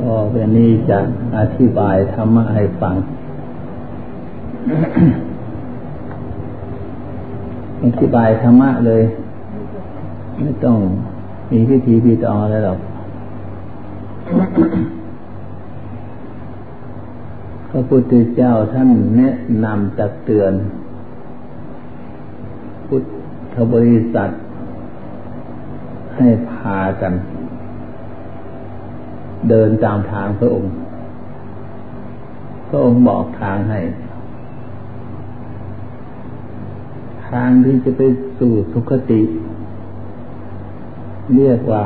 ก็เป็นนี้จะอธิบายธรรมะให้ฟังอธิบายธรรมะเลย ไม่ต้องมีพิธีพิจารอะไรหรอก พระพุทธเจ้าท่านแนะนำตักเตือน พุทธบริษัทให้พากัน เดินตามทางพระองค์ พระองค์บอกทางให้ ทางที่จะไปสู่สุคติ เรียกว่า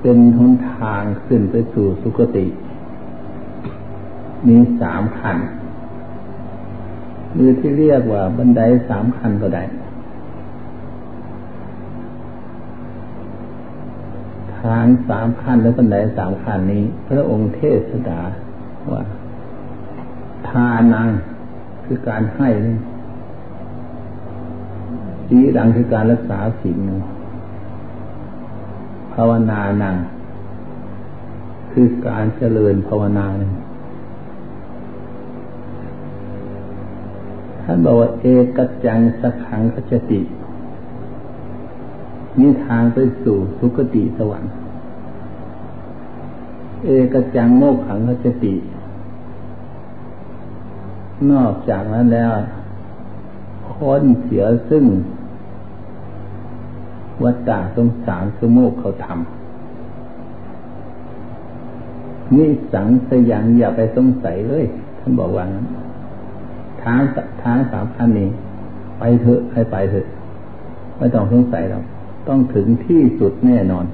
เป็นหนทางขึ้นไปสู่สุคติ มีสามขั้นหรือที่เรียกว่าบันไดสามขั้นก็ได้ ทางสามขั้นและบันไดสามขั้นนี้ พระองค์เทศดาว่า ทานังคือการให้นี่สีดังคือการรักษาศีลภาวนานังคือการเจริญภาวนาท่านบอกว่าเอกัจจังสักขังขจติ นี่ทางไปสู่สุคติสวรรค์เอกจังโมกขังขจติ นอกจากนั้นแล้วค้นเสียซึ่ง วัฏฏะสงสารคือโมกเขาทำนี่สังสยังอย่าไปสงสัยเลย ท่านบอกว่างั้นทางทางสามพันนี้ ไปเถอะให้ไปเถอะ ไม่ต้องสงสัยหรอก ต้องถึงที่สุดแน่นอน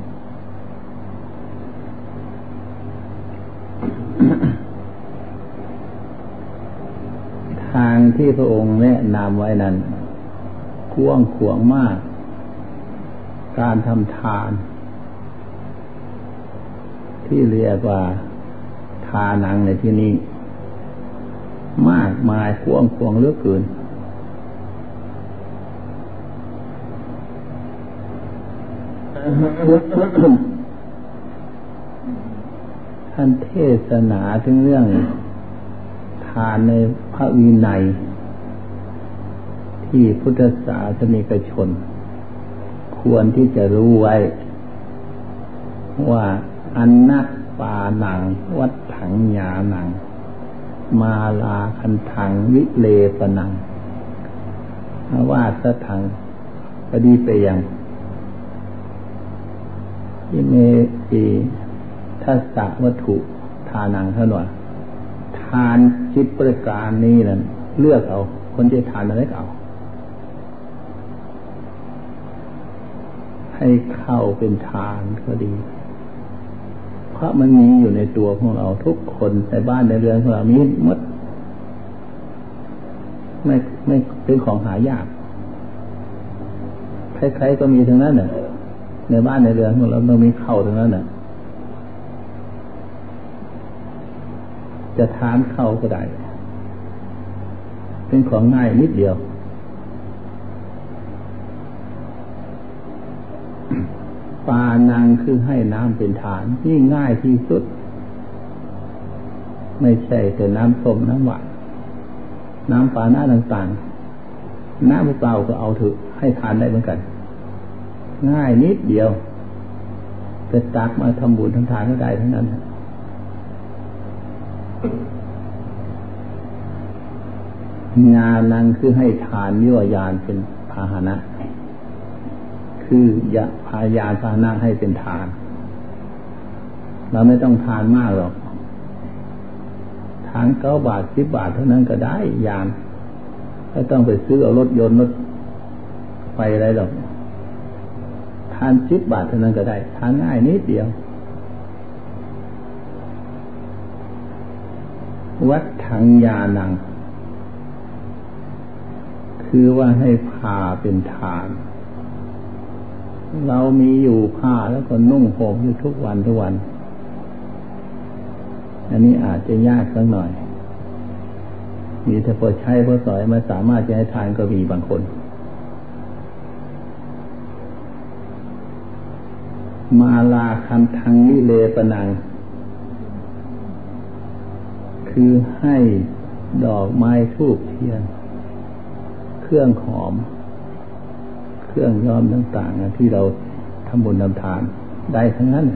ทางที่พระองค์แนะนำไว้นั้นกว้างขวางมาก การทำทาน ที่เรียกว่าทานังในที่นี้ มากมายกว้างขวางเหลือเกิน ท่านเทศนาถึงเรื่องทานในพระวินัย ที่พุทธศาสนิกชน ควรที่จะรู้ไว้ ว่าอันนักปาหนัง วัดถังหยาหนัง มาลาคันถังวิเลปนังว่าสถังปดีไปยัง ที่เมตีทัศสวัตถุทานังเท่านั้นทานจิตประการนี้นั่นเลือกเอา คนจะทานอะไรก็เอาให้เข้าเป็นทานก็ดี เพราะมันมีอยู่ในตัวของเราทุกคนในบ้านในเรือนของเรามีหมดไม่ไม่เป็นของหายาก ใครๆก็มีทั้งนั้นเนี่ย ในบ้านในเรือนของเราต้องมีเข้าทั้งนั้นเนี่ยจะทานเข้าก็ได้ เป็นของง่ายนิดเดียว ปานังคือให้น้ำเป็นฐานนี่ง่ายที่สุด ไม่ใช่แต่น้ำส้มน้ำหวานน้ำปลาหน้าต่างๆ น้ำเปล่าก็เอาถือให้ทานได้เหมือนกัน ง่ายนิดเดียวจะตักมาทำบุญทำทานก็ได้ทั้งนั้นงานนังคือให้ทานยั่วยานเป็นพาหนะ คือยาพายาพานาให้เป็นทาน เราไม่ต้องทานมากหรอก ทานเก้าบาทสิบบาทเท่านั้นก็ได้ยานไม่ต้องไปซื้อเอารถยนต์รถไฟอะไรหรอก ทานสิบบาทเท่านั้นก็ได้ ทานง่ายนิดเดียว วัดถังยานัง คือว่าให้พาเป็นทาน เรามีอยู่ผ้าแล้วก็นุ่งห่มอยู่ทุกวันทุกวัน อันนี้อาจจะยากสักหน่อย มีแต่พอใช้พอสอยมาสามารถจะให้ทานก็มีบางคน มาลาคันทังวิเลปนัง คือให้ดอกไม้ทูบเทียน เครื่องหอม เครื่องย้อมต่างๆที่เราทำบุญทำทาน ได้ทั้งนั้น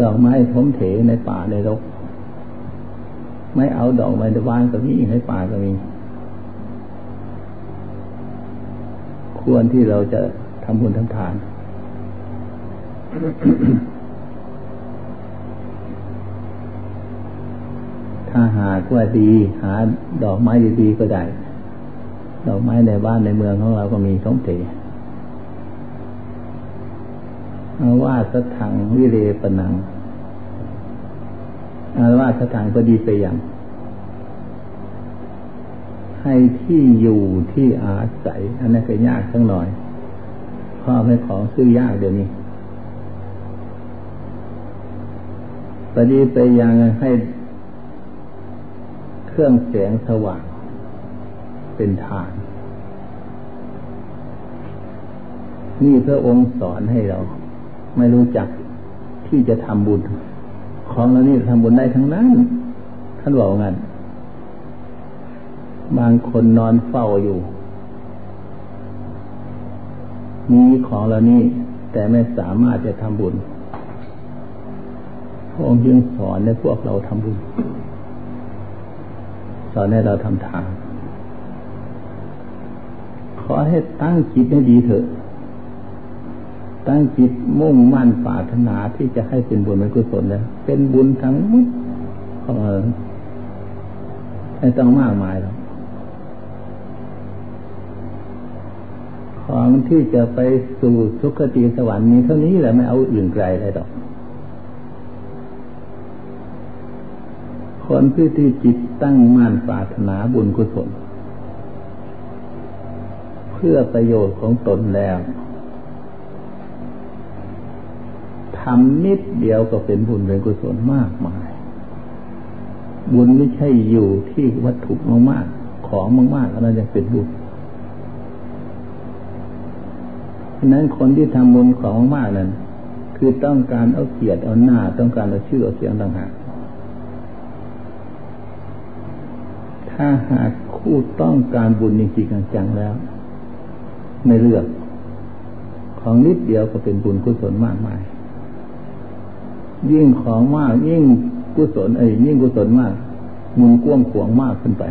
ดอกไม้ผมเถในป่าในรก ไม่เอาดอกไม้ในบ้านก็มีในป่าก็มี ควรที่เราจะทำบุญทำทาน ถ้าหากว่าดีหาดอกไม้ดีๆก็ได้ ดอกไม้ในบ้านในเมืองของเราก็มีท้องเตอาว่าสถังวิเรปนังอาว่าสถังก็ดีไปอย่างให้ที่อยู่ที่อาศัย อันนั้นก็ยากสักหน่อยพ่อไม่ของซื้อยากเดี๋ยวนี้ ปฏิไปยังให้เครื่องแสงสว่าง เป็นฐาน นี่พระองค์สอนให้เรา ไม่รู้จักที่จะทำบุญ ของเรานี่ทำบุญได้ทั้งนั้น ท่านบอกงั้น บางคนนอนเฝ้าอยู่ มีของเรานี่แต่ไม่สามารถจะทำบุญ พระองค์จึงสอนให้พวกเราทำบุญ สอนให้เราทำทานขอให้ตั้งจิตให้ดีเถอะ ตั้งจิตมุ่งมั่นปรารถนาที่จะให้เป็นบุญเป็นกุศลแล้ว เป็นบุญทั้งหมดของเราไม่ต้องมากมายหรอกของที่จะไปสู่สุคติสวรรค์มีเท่านี้แหละไม่เอาอื่นไกลเลยดอก คนที่ที่จิตตั้งมั่นปรารถนาบุญกุศล เพื่อประโยชน์ของตนแล้วทำนิดเดียวก็เป็นบุญเป็นกุศลมากมาย บุญไม่ใช่อยู่ที่วัตถุมากๆของมากๆแล้วจะเป็นบุญฉะนั้นคนที่ทำบุญของมากนั้น คือต้องการเอาเกียรติเอาหน้า ต้องการเอาชื่อเอาเสียงต่างหาก ถ้าหากคู่ต้องการบุญจริงๆจังแล้ว ไม่เลือก ของนิดเดียวก็เป็นบุญกุศลมากมาย ยิ่งของมากยิ่งกุศลเอ้ยิ่งกุศลมากมุนกว้างขวางมากขึ้นไป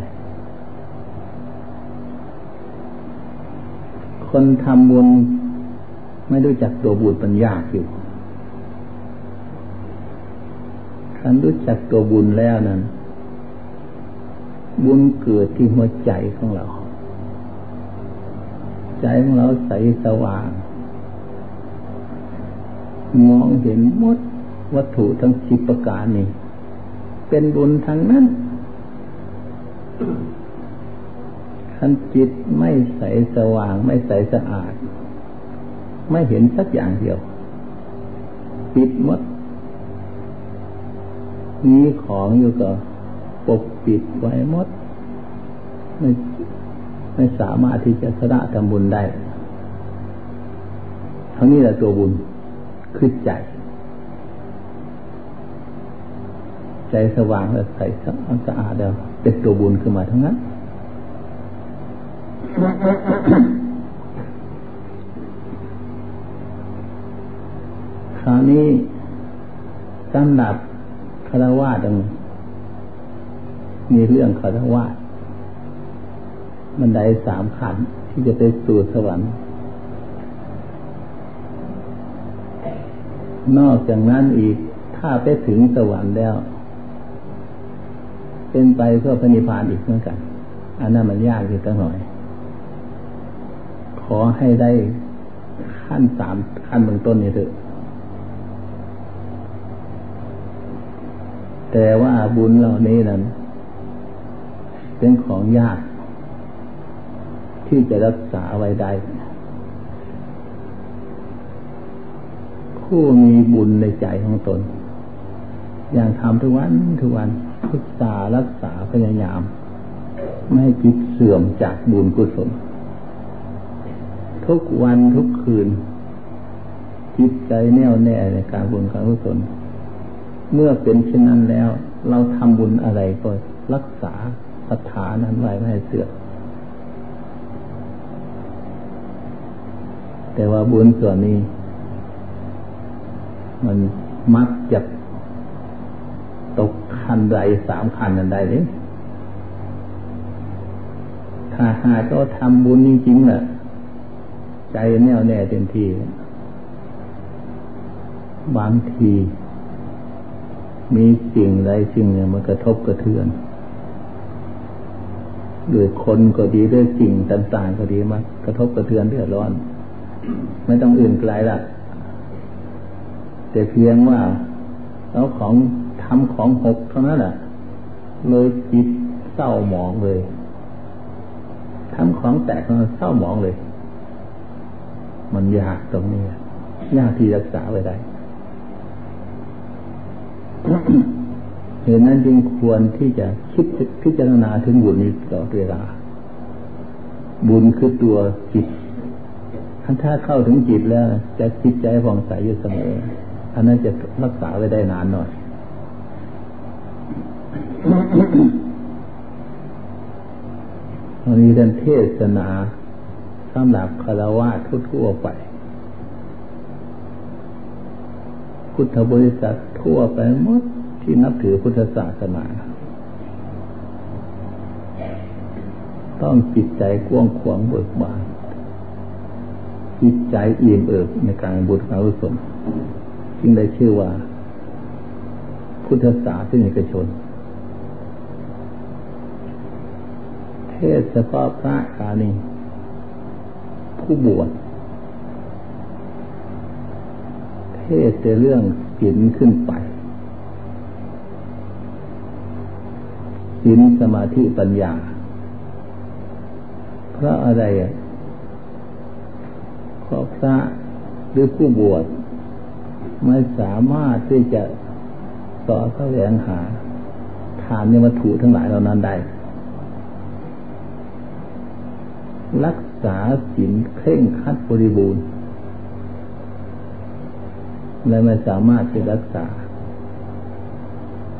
คนทำบุญไม่รู้จักตัวบุญปัญญาอยู่คันรู้จักตัวบุญแล้วนั้น บุญเกิดที่หัวใจของเรา ใจของเราใสสว่าง มองเห็นมดวัตถุทั้งสิบประการนี้ เป็นบุญทั้งนั้นขันจิตไม่ใสสว่าง ไม่ใสสะอาด ไม่เห็นสักอย่างเดียว ปิดมดมีของอยู่ก็ กปิดไว้หมด ไม่ไม่สามารถที่จะสละทำบุญได้ ทั้งนี้แหละตัวบุญคือใจ ใจสว่างและใสสะอาดแล้วเป็นตัวบุญขึ้นมาทั้งนั้นคราวนี้สำหรับคารวะดัง มีเรื่องคารวะบันไดสามขันที่จะไปสู่สวรรค์ นอกจากนั้นอีกถ้าไปถึงสวรรค์แล้ว เป็นไปเพื่อพระนิพพานอีกเหมือนกัน อันนั้นมันยากอยู่ตั้งหน่อย ขอให้ได้ขั้นสามขั้นเบื้องต้นนี่เถอะแต่ว่าบุญเหล่านี้นั้น เป็นของยาก ที่จะรักษาไว้ได้ผู้มีบุญในใจของตน อย่างทำทุกวันทุกวันศึกษารักษาพยายาม ไม่ให้จิตเสื่อมจากบุญกุศล ทุกวันทุกคืน จิจิตใจแน่วแน่ในการบุญการกุศล เมื่อเป็นเช่นนั้นแล้ว เราทำบุญอะไรก็รักษา ศรัทธานั้นไว้ไม่ให้เสื่อมแต่ว่าบุญส่วนนี้ มันมักจะตกคันใดสามคันนันใดเลยถ้าหากก็ทำบุญจริงๆแหละใจแน่วแน่เต็มที่ บางที มีสิ่งใดสิ่งหนึ่งมันกระทบกระเทือน ด้วยคนก็ดีด้วยสิ่งต่างๆก็ดีมากระทบกระเทือนเดือดร้อน ไม่ต้องอื่นไกลละแต่เพียงว่าเอาของทำของหกเท่านั้นแหละเลยจิตเศร้าหมองเลยทำของแตกมันเศร้าหมองเลย มันยากตรงนี้ยากที่รักษาไว้ได้ เหตุนั้นจึงควรที่จะคิดพิจารณาถึงบุญนี้ตลอดเวลา บุญคือตัวจิตถ้าเข้าถึงจิตแล้ว จะจิตใจผ่องใสอยู่เสมออันนั้นจะรักษาไว้ได้นานหน่อยวันนี้เรื่องเทศนาสำหรับคารวะทั่วไป พุทธบริษัททั่วไปหมด ที่นับถือพุทธศาสนา ต้องจิตใจกว้างขวางเบิกบานจิตใจอิ่มเอิบในการบุญการกุศลจึงได้ชื่อว่า พุทธศาสนิกชน เทศเฉพาะพระกานีผู้บวชเทศแต่เรื่องศีลขึ้นไป ศีลสมาธิปัญญา เพราะอะไรอะเพราะพระหรือผู้บวชไม่สามารถที่จะต่อแสวงหาทานในวัตถุทั้งหลายเหล่านั้นได้รักษาศีลเคร่งคัดบริบูรณ์และไม่สามารถจะรักษา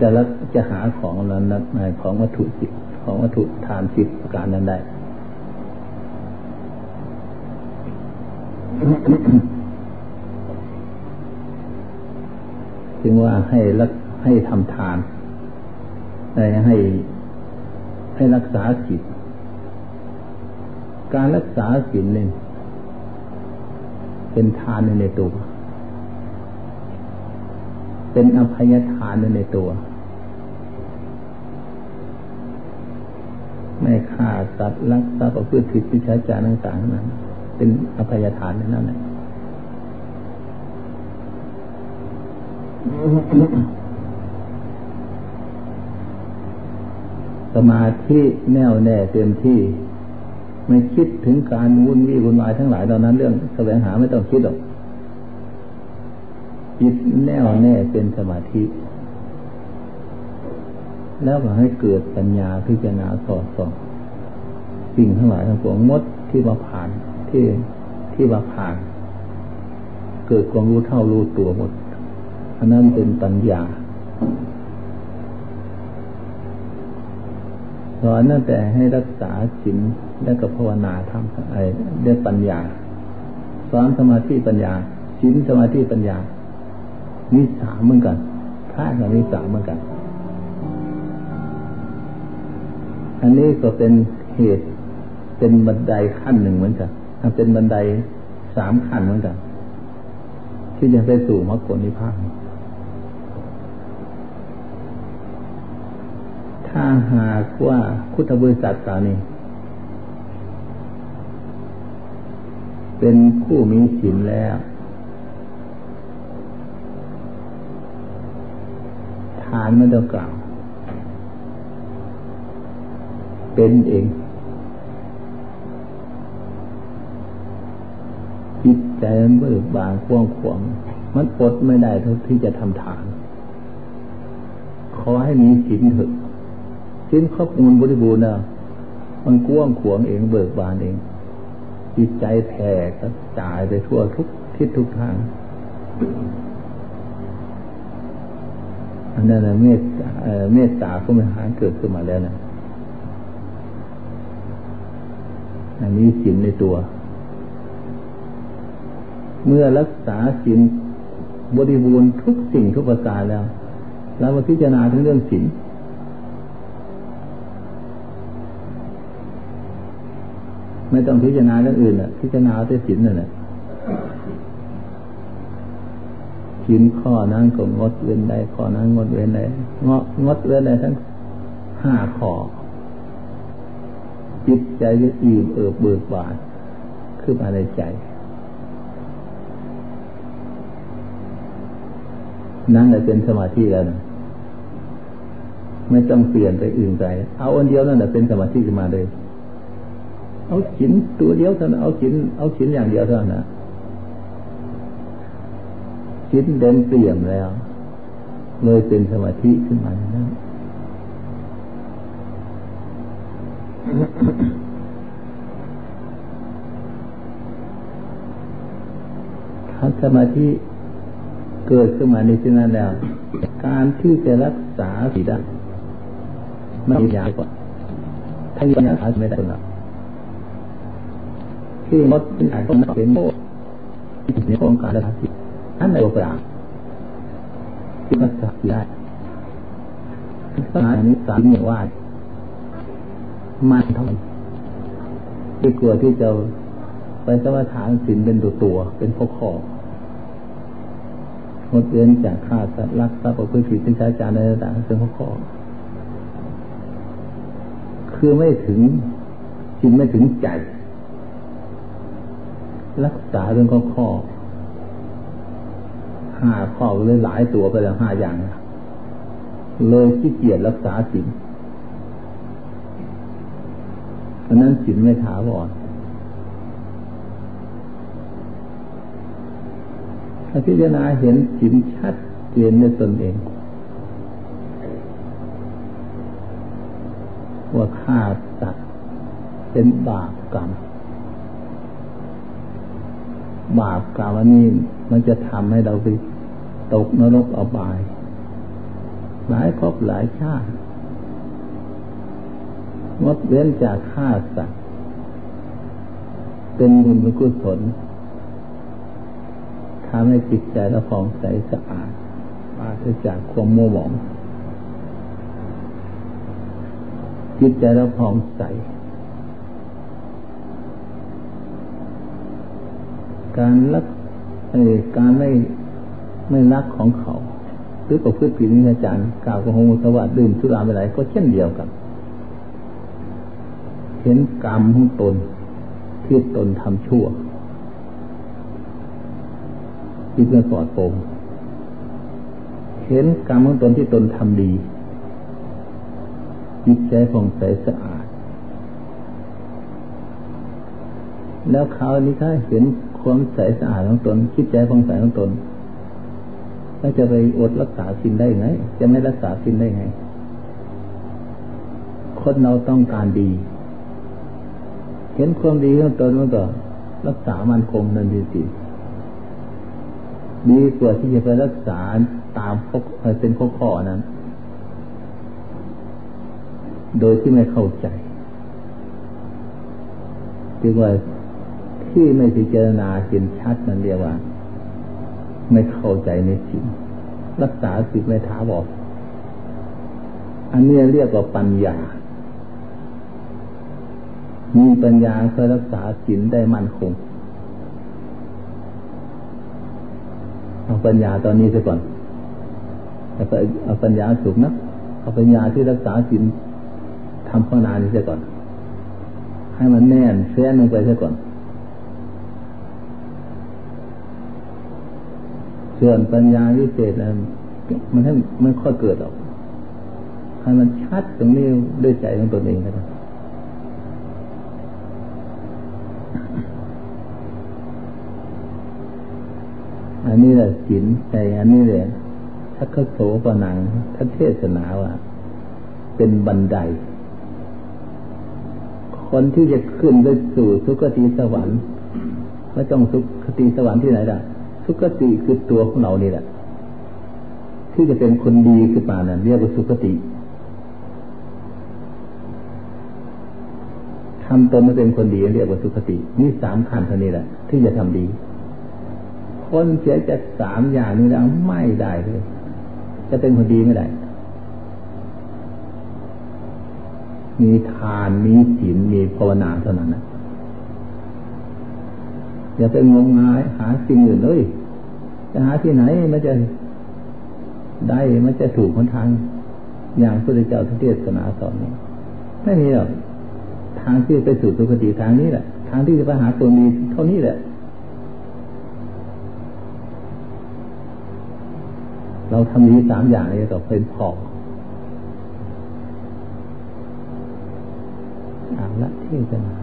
จะรักจะหาของนั้นในของวัตถุจิตของวัตถุทานจิตการนั้นได้จึงว่าให้รักให้ทำทานให้ให้ให้รักษาจิตการรักษาศีลนึ่เป็นทานในตัว เป็นอภัยทานในตัว ไม่ฆ่าสัตว์รักทรัพย์ประพฤติผิดพิชาจารต่างๆนั้น เป็นอภัยทานในนั้นแหละสมาธิแน่วแน่เต็มที่ ไม่คิดถึงการวุ่นวี่วุ่นวายทั้งหลายเหล่านั้น เรื่องแสวงหาไม่ต้องคิดหรอกจิตแน่วแน่เป็นสมาธิ แล้วก็ให้เกิดปัญญาพิจารณาสอดส่องสิ่งทั้งหลายทั้งปวงมดที่มาผ่านที่ที่มาผ่าน เกิดความรู้เท่ารู้ตัวหมดอันนั้นเป็นปัญญาสอนตั้งแต่ให้รักษาศีลและกับภาวนาทำไอ้เรื่องปัญญาสอนสมาธิปัญญาศีลสมาธิปัญญามีสามเหมือนกันพระกับมีสามเหมือนกัน อันนี้ก็เป็นเหตุเป็นบันไดขั้นหนึ่งเหมือนกันถ้าเป็นบันไดสามขั้นเหมือนกัน ที่จะไปสู่มรรคผลนิพพานถ้าหากว่าพุทธบริษัทสานี้เป็นผู้มีศีลแล้ว ทานไม่ต้องกล่าว เป็นเองจิตใจมันเบิกบานกว้างขวางมันอดไม่ได้ท,ที่จะทำทาน ขอให้มีศีลเถอะศีลครอบมูบริบูรณ์นะมันกว้างขวางเองเบิกบานเอง จิตใจแผ่กระจายไปทั่วทุกทิศทุกทางอันนั้นเมตเมตตาก็ไม่หาเกิดขึ้นมาแล้วนะ อันนี้สินในตัว เมื่อรักษาสินบริบูรณ์ทุกสิ่งทุกประการแล้วเรามาพิจารณาถึงเรื่องสินไม่ต้องพิจารณาเรื่องอื่นอะ พิจารณาแต่สินนั่นแหละสินข้อนั้นก็งดเว้นได้ข้อนั้นงดเว้นได้งดงดเว้นได้ทั้งห้าข้อ จิตใจก็อิ่มเอิบเบิกบานขึ้นมาในใจนั่นแหละเป็นสมาธิแล้วนะไม่ต้องเปลี่ยนไปอื่นไปเอาอันเดียวนั่นแหละเป็นสมาธิขึ้นมาเลย เอาฉินตัวเดียวเท่านั้นเอาฉินเอาฉินอย่างเดียวเท่านั้นนะฉินเด่นเปลี่ยมแล้วเลยเป็นสมาธิขึ้นมานั่น ถ้าสมาธิเกิดขึ้นมาในที่นั้นแล้ว การที่จะรักษาสีได้ไม่ยากกว่าถ้ามีปัญญาไม่ได้คนละที่มดเป็นการต้องเป็นโมในโครงการรักษาสีนั่นในโอกาสที่รักษาได้ปัญหานี้สามเนี่ยว่า มันเท่าไหร่ที่กลัวที่จะไปสมาทานสินเป็นตัวตัว เป็นข้อข้องดเว้นจากฆ่าสัตว์รักทรัพย์ประพฤติผิดเป็นชาจารในต่างๆเป็นข้อข้อคือไม่ถึงจิตไม่ถึงใจ รักษาเรื่องข้อข้อห้าข้อเลยหลายตัวไปแล้วห้าอย่าง เลยขี้เกียจรักษาสิ่ง ราะนั้นสินไม่ถาวรถ้าพิจารณาเห็นสินชัดเจนในตนเอง ว่าฆ่าสัตว์เป็นบาปกรรม บาปกรรมอันนี้มันจะทำให้เราไปตกนรกอบาย หลายครบหลายชาติ งดเว้นจากฆ่าสัตว์ เป็นบุญเป็นกุศลทำให้จิตใจเราผ่องใสสะอาดปราศจากความมัวหมองจิตใจเราผ่องใส การรักการไม่ไม่รักของเขา หรือประพฤติผิดนิจารกล่าวกับหงมุสวัสดิ์ดื่มสุราไปไหนก็เช่นเดียวกัน เห็นกรรมของตนที่ตนทำชั่วจิตมันปลอดโปร่งเห็นกรรมของตนที่ตนทำดีจิตใจผ่องใสสะอาด แล้วเขานี้ถ้าเห็นความใสสะอาดของตนจิตใจผ่องใสของตนแล้วจะไปอดรักษาสินได้ไง จะไม่รักษาสินได้ไง คนเราต้องการดี เห็นความดีของตนมันก็รักษามันคงนั่นดีสิดีกว่าที่จะไปรักษาตามพกเป็นข้อข้อนั้น โดยที่ไม่เข้าใจจึงว่าที่ไม่พิจารณาเห็นชัดนั่นเรียกว่า ไม่เข้าใจในสิ่งรักษาสิ่งไม่ท้าบอก อันนี้เรียกว่าปัญญา มีปัญญาเคยรักษาศีลได้มั่นคงเอาปัญญาตอนนี้ซะก่อนเอาปัญญาสุกนะเอาปัญญาที่รักษาศีลทำภาวนานี้ซะก่อน ให้มันแน่นแฟ้นลงไปซะก่อนส่วนปัญญาวิเศษนั้นมันให้ไม่ค่อยเกิดหรอกให้มันชัดตรงนี้ด้วยใจของตนเองนะครับ อันนี้แหละศีลใจอันนี้เลยถ้าเขาโสปนังถ้าเทศนาว่าเป็นบันได คนที่จะขึ้นไปสู่สุคติสวรรค์ไม่ต้องสุคติสวรรค์ที่ไหนได้สุคติคือตัวของเรานี่แหละ ที่จะเป็นคนดีขึ้นมานั่นเรียกว่าสุคติทำตนมาเป็นคนดีเรียกว่าสุคตินี่สามขั้นเท่านี้แหละ ที่จะทำดี คนเสียจะสามอย่างนี้แล้วไม่ได้เลยจะเป็นคนดีไม่ได้ มีทานมีศีลมีภาวนาเท่านั้นนะอย่าไปงมงายหาสิ่งอื่นเลยจะหาที่ไหนมันจะได้มันจะถูกคนทาง อย่างพระเจ้าเทศนาสอนนี้ไม่มีหรอกทางที่ไปสู่สุคติทางนี้แหละ ทางที่จะไปหาตัวดีเท่านี้แหละ เราทำดีสามอย่างนี้ก็เป็นพออ่านละที่จะหา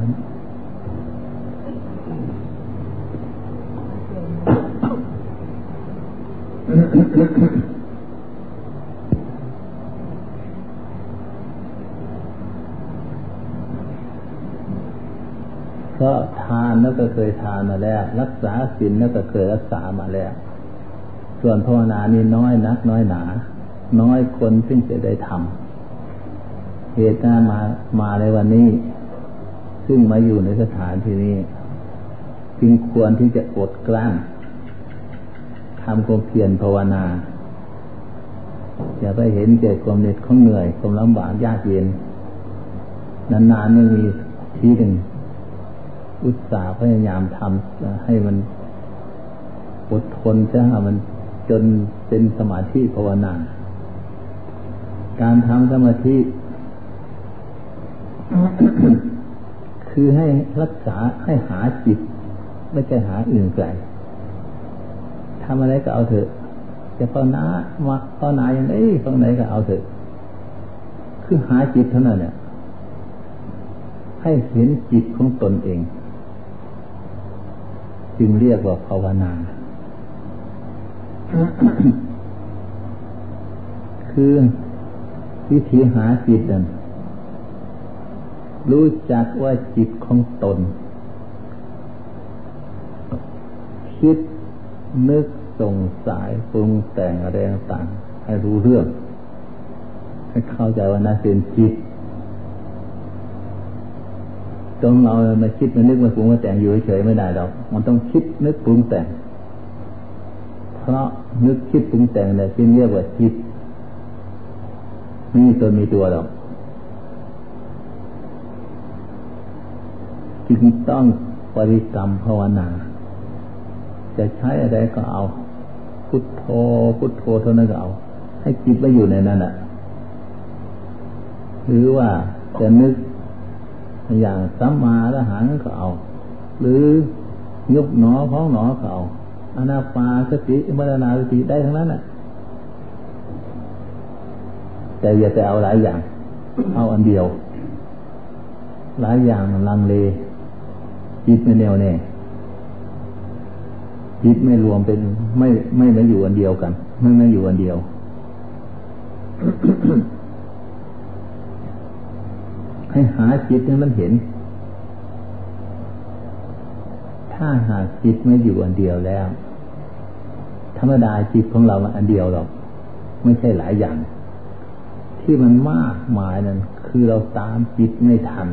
เพราะทานนั่นก็เคยทานมาแล้ว รักษาศีลนั่นก็เคยรักษามาแล้ว ส่วนภาวนานี่น้อยนักน้อยหนา น้อยคนซึ่งจะได้ทำเหตุการณ์มามาในวันนี้ ซึ่งมาอยู่ในสถานที่นี้จึงควรที่จะอดกลั้นทำความเพียรภาวนา อย่าไปเห็นเกิดความเหน็ดความเหนื่อยความลำบากยากเย็น นานๆไม่มีทีหนึ่งอุตสาห์พยายามทำให้มันอดทนจะให้มัน จนเป็นสมาธิภาวนา การทำสมาธิ คือให้รักษาให้หาจิต ไม่ใช่หาอื่นไกลทำอะไรก็เอาเถอะจะภาวนามาภาวนาอย่างไรตรงไหนก็เอาเถอะ คือหาจิตเท่านั้นเนี่ยให้เห็นจิตของตนเอง จึงเรียกว่าภาวนา คือวิธีหาจิตนั้นรู้จักว่าจิตของตน คิดนึกสงสายปรุงแต่งอะไรต่างให้รู้เรื่อง ให้เข้าใจว่านั่นเป็นจิตจงเรามาคิดมานึกมาปรุงมาแต่งอยู่เฉยไม่ได้หรอกมันต้องคิดนึกปรุงแต่ง เพราะนึกคิดปรุงแต่งเนี่ยที่เรียกว่าจิตไม่มีตัวมีตัวหรอกจึงต้องปริกรรมภาวนา จะใช้อะไรก็เอา พุทโธพุทโธเท่านั้นก็เอา ให้จิตไปอยู่ในนั้นแหะหรือว่าจะนึกอย่างสัมมาละหังก็เอา หรือยุบหนอพ้องหนอก็เอา อนาปาสติมรณาสติได้ทั้งนั้นแหละแต่อย่าไปเอาหลายอย่าง เอาอันเดียว หลายอย่างลังเลจิตไม่แน่วแน่จิตไม่รวมเป็นไม่ไม่มาอยู่อันเดียวกัน ไม่ไม่อยู่อันเดียวให้หาจิตให้มันเห็น ถ้าหากจิตไม่อยู่อันเดียวแล้ว ธรรมดาจิตของเราอันเดียวหรอกไม่ใช่หลายอย่าง ที่มันมากมายนั่นคือเราตามจิตไม่ทัน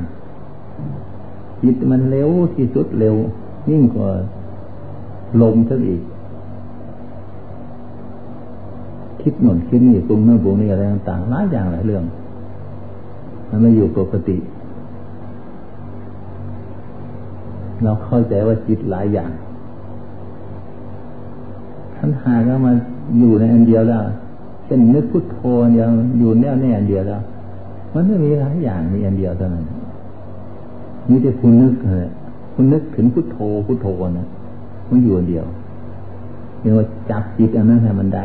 จิตมันเร็วที่สุดเร็วยิ่งกว่าลมซะอีก คิดหนุนคิดนี่ปรุงนั่นปรุงนี่อะไรต่างๆหลายอย่างหลายเรื่อง มันไม่อยู่ปกติ เราเข้าใจว่าจิตหลายอย่าง ท่านหาก็มาอยู่ในอันเดียวแล้วเช่นนึกพุทโธเดียวอยู่แน่วแน่อันเดียวแล้ว มันไม่มีหลายอย่างมีอันเดียวเท่านั้นมีแต่คุณนึกเลยคุณนึกถึงพุทโธพุทโธนะมันอยู่อันเดียวเรียกว่าจับจิตอันนั้นให้มันได้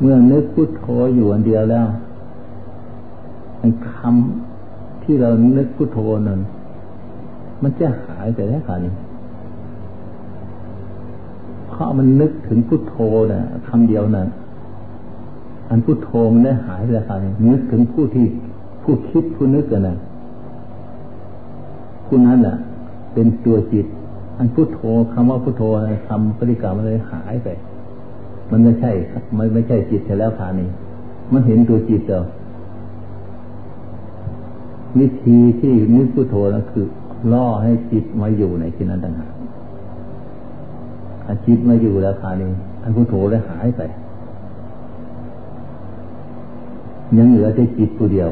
เมื่อนึกพุทโธอยู่อันเดียวแล้วคำที่เรานึกพุทโธนั้น มันจะหายไปได้ค่ะนี่เพราะมันนึกถึงพุทโธนะ่ะคำเดียวนะ่ะอันพุทโธมันได้หายไปแล้วค่ะนี่นึกถึงผู้ที่ผู้คิดผู้นึกกันนะผู้นั้นแหละเป็นตัวจิต อันพุทโธคำว่าพุทโธคำปริกรรมมันเลยหายไป มันไม่ใช่มันไม่ใช่จิตใช่แล้วขานี้มันเห็นตัวจิตเดียววิธีที่นึกพุทโธนั่นคือ ล่อให้จิตมาอยู่ในที่นั้นต่างหากถ้าจิตมาอยู่แล้วขานี้อันพุทโธเลยหายไป ยังเหลือแต่จิตตัวเดียว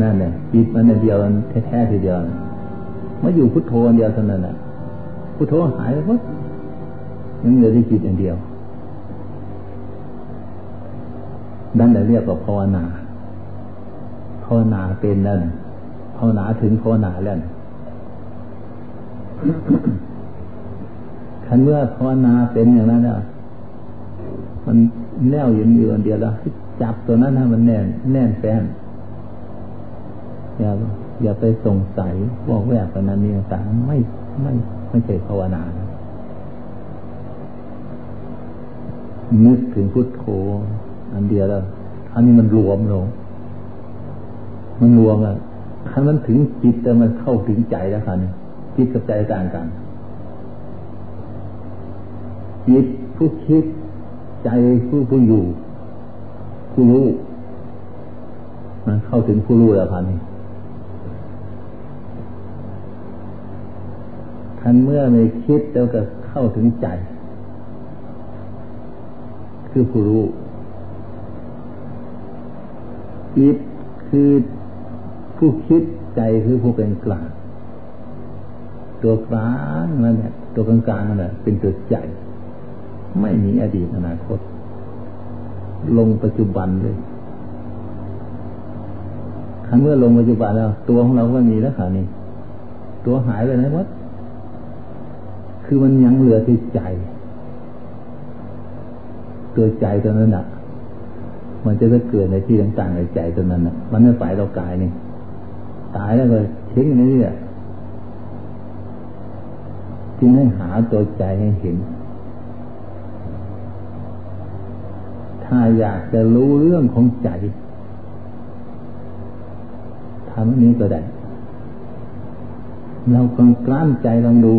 นั่นแหละจิตมันเดียวแท้ๆทีเดียวมาอยู่พุทโธเดียวเท่านั้นแหละพุทโธหายไปหมดยังเหลือแต่จิตอันเดียวนั่นแหละเรียกว่าภาวนาภาวนาเป็นนั่น ภาวนาถึงภาวนาแล้วคันเมื่อภาวนาเป็นอย่างนั้นอะมันแน่วยืนอยู่อันเดียวแล้วจับตัวนั้นให้มันแน่นแน่นแฟ้นอย่าอย่าไปสงสัยว่าแวกนั้นนี่ต่างไม่ไม่ไม่ใช่ภาวนานึกถึงพุทโธอันเดียวแล้วอันนี้มันรวมลงมันรวมอะ คันมันถึงจิตแต่มันเข้าถึงใจแล้วค่ะนี่จิตกับใจต่างกัน จิตผู้คิดใจผู้ผู้อยู่ผู้รู้มันเข้าถึงผู้รู้แล้วค่ะนี่คันเมื่อไม่คิดแล้วก็เข้าถึงใจ คือผู้รู้จิตคือ ผู้คิดใจคือผู้เป็นกลาง ตัวกลางนั่นแหละตัวกลางกลางนั่นแหละเป็นตัวใจ ไม่มีอดีตอนาคต ลงปัจจุบันเลยครั้งเมื่อลงปัจจุบันแล้ว ตัวของเราก็มีแล้วค่ะนี่ตัวหายไปไหนหมดคือมันยังเหลือที่ใจ ตัวใจตัวนั้นอะมันจะไปเกิดในที่ต่างๆในใจตัวนั้นอะ มันไม่ฝ่ายเรากายนี่ ตายแล้วก็ทิ้งนี่แหละจึงให้หาตัวใจให้เห็น ถ้าอยากจะรู้เรื่องของใจทำอันนี้ก็ได้ เราคงกลั้นใจลองดู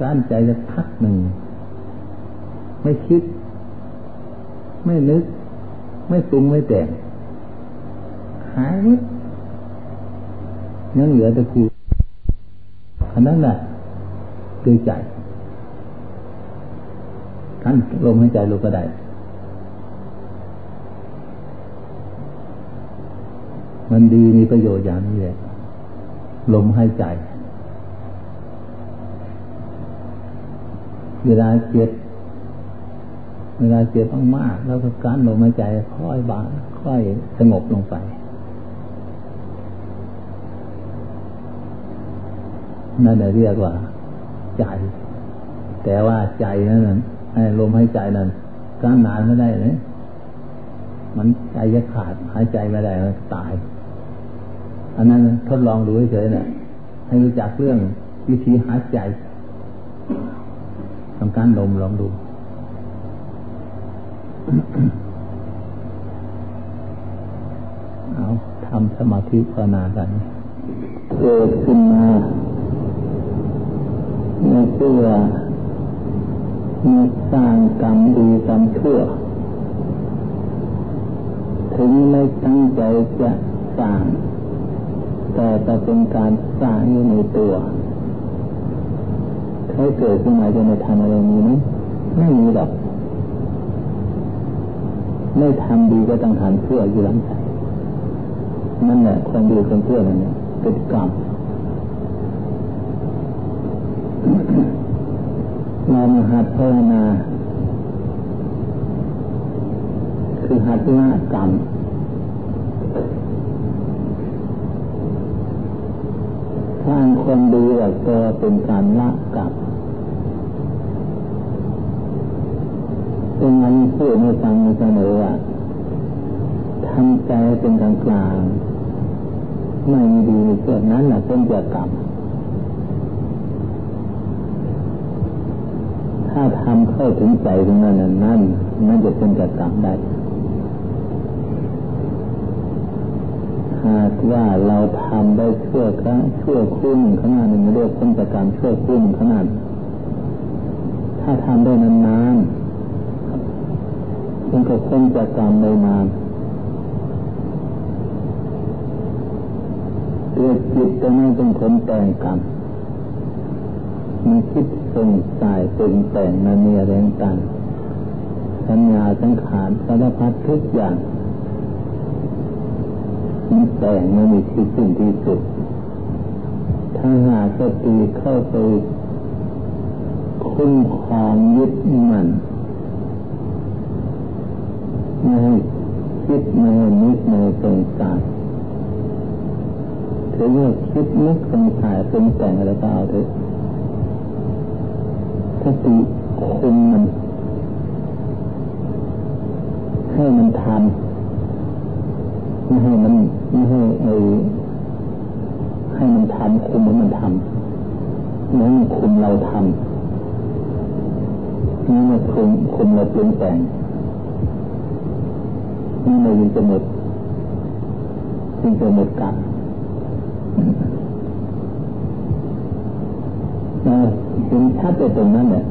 การใจจะพักหนึ่ง ไม่คิด ไม่นึก ไม่ปรุงไม่แต่งหายหมด ยังเหลือแต่คูอันนั้นแหละคือใจท่านลมหายใจลงก็ได้มันดีมีประโยชน์อย่างนี้แหละลมหายใจ เวลาเจ็บเวลาเจ็บมากๆแล้วก็การลมหายใจค่อยบางค่อยสงบลงไป นั่นเรียกว่า ใจ แต่ว่าใจนั้นลมหายใจนั้นการนานไม่ได้เลยมันใจจะขาดหายใจไม่ได้มันตาย อันนั้นทดลองดูเฉยๆเนี่ยให้รู้จักเรื่องวิธีหายใจทำการลมลองดูเอาทำสมาธิภาวนากันเกิดขึ้นมา เมื่อเพื่อเมื่อสร้างกรรมดีกรรมชั่ว ถึงไม่ตั้งใจจะสร้าง แต่จะเป็นการสร้างอยู่ในตัวเขาเกิดขึ้นมาจะไม่ทำอะไรมีไหมไม่มีหรอกไม่ทำดีก็ต้องทำชั่วอยู่หลังใจนั่นแหละความดีความชั่วนั่นเนี่ยเป็นกรรม เรามาหัดภาวนา คือหัดละกรรมสร้างคนดีแบบก็เป็นการละกรรมเป็นมันพูดในฟังเสมอว่าทำใจเป็นกลางกลางไม่มีดีในเกิดนั้นแหละเป็นเจกรรม ถ้าทำเข้าถึงใจตรงนั้นนั่นนั่นจะเป็นเจกรรมได้หากว่าเราทำได้เชั่วครั้งชั่วครึ่งขนาดหนึ่งเรียกพ้นจากการชั่วครึ่งขนาด ถ้าทำได้นานๆมันก็พ้นจากกรรมได้นานตัวจิตตัวนั้นเป็นคนแต่งกรรมมันคิด สงสัยปรุงแต่งนันเนียแรงต่างสัญญาสังขารสารพัดทุกอย่างมันแต่งมันมีที่สิ้นที่สุด ถ้าหากสติเข้าไปคุ้มครองยึดมันไม่ให้คิดไม่ให้นึกไม่ให้สงสัยถือว่าคิดนึกสงสัยปรุงแต่งอะไรก็เอาเถอะ สติคุมมัน ให้มันทำไม่ให้มันไม่ให้ไอให้มันทำคุมมันทำนั่นคุมเราทำนั่มันคุมคุมเราเปลี่ยนแปลงนี่เราจึงจะหมดจึงจะหมดกันเห็นชัดไปตรงนั้นเนี่ย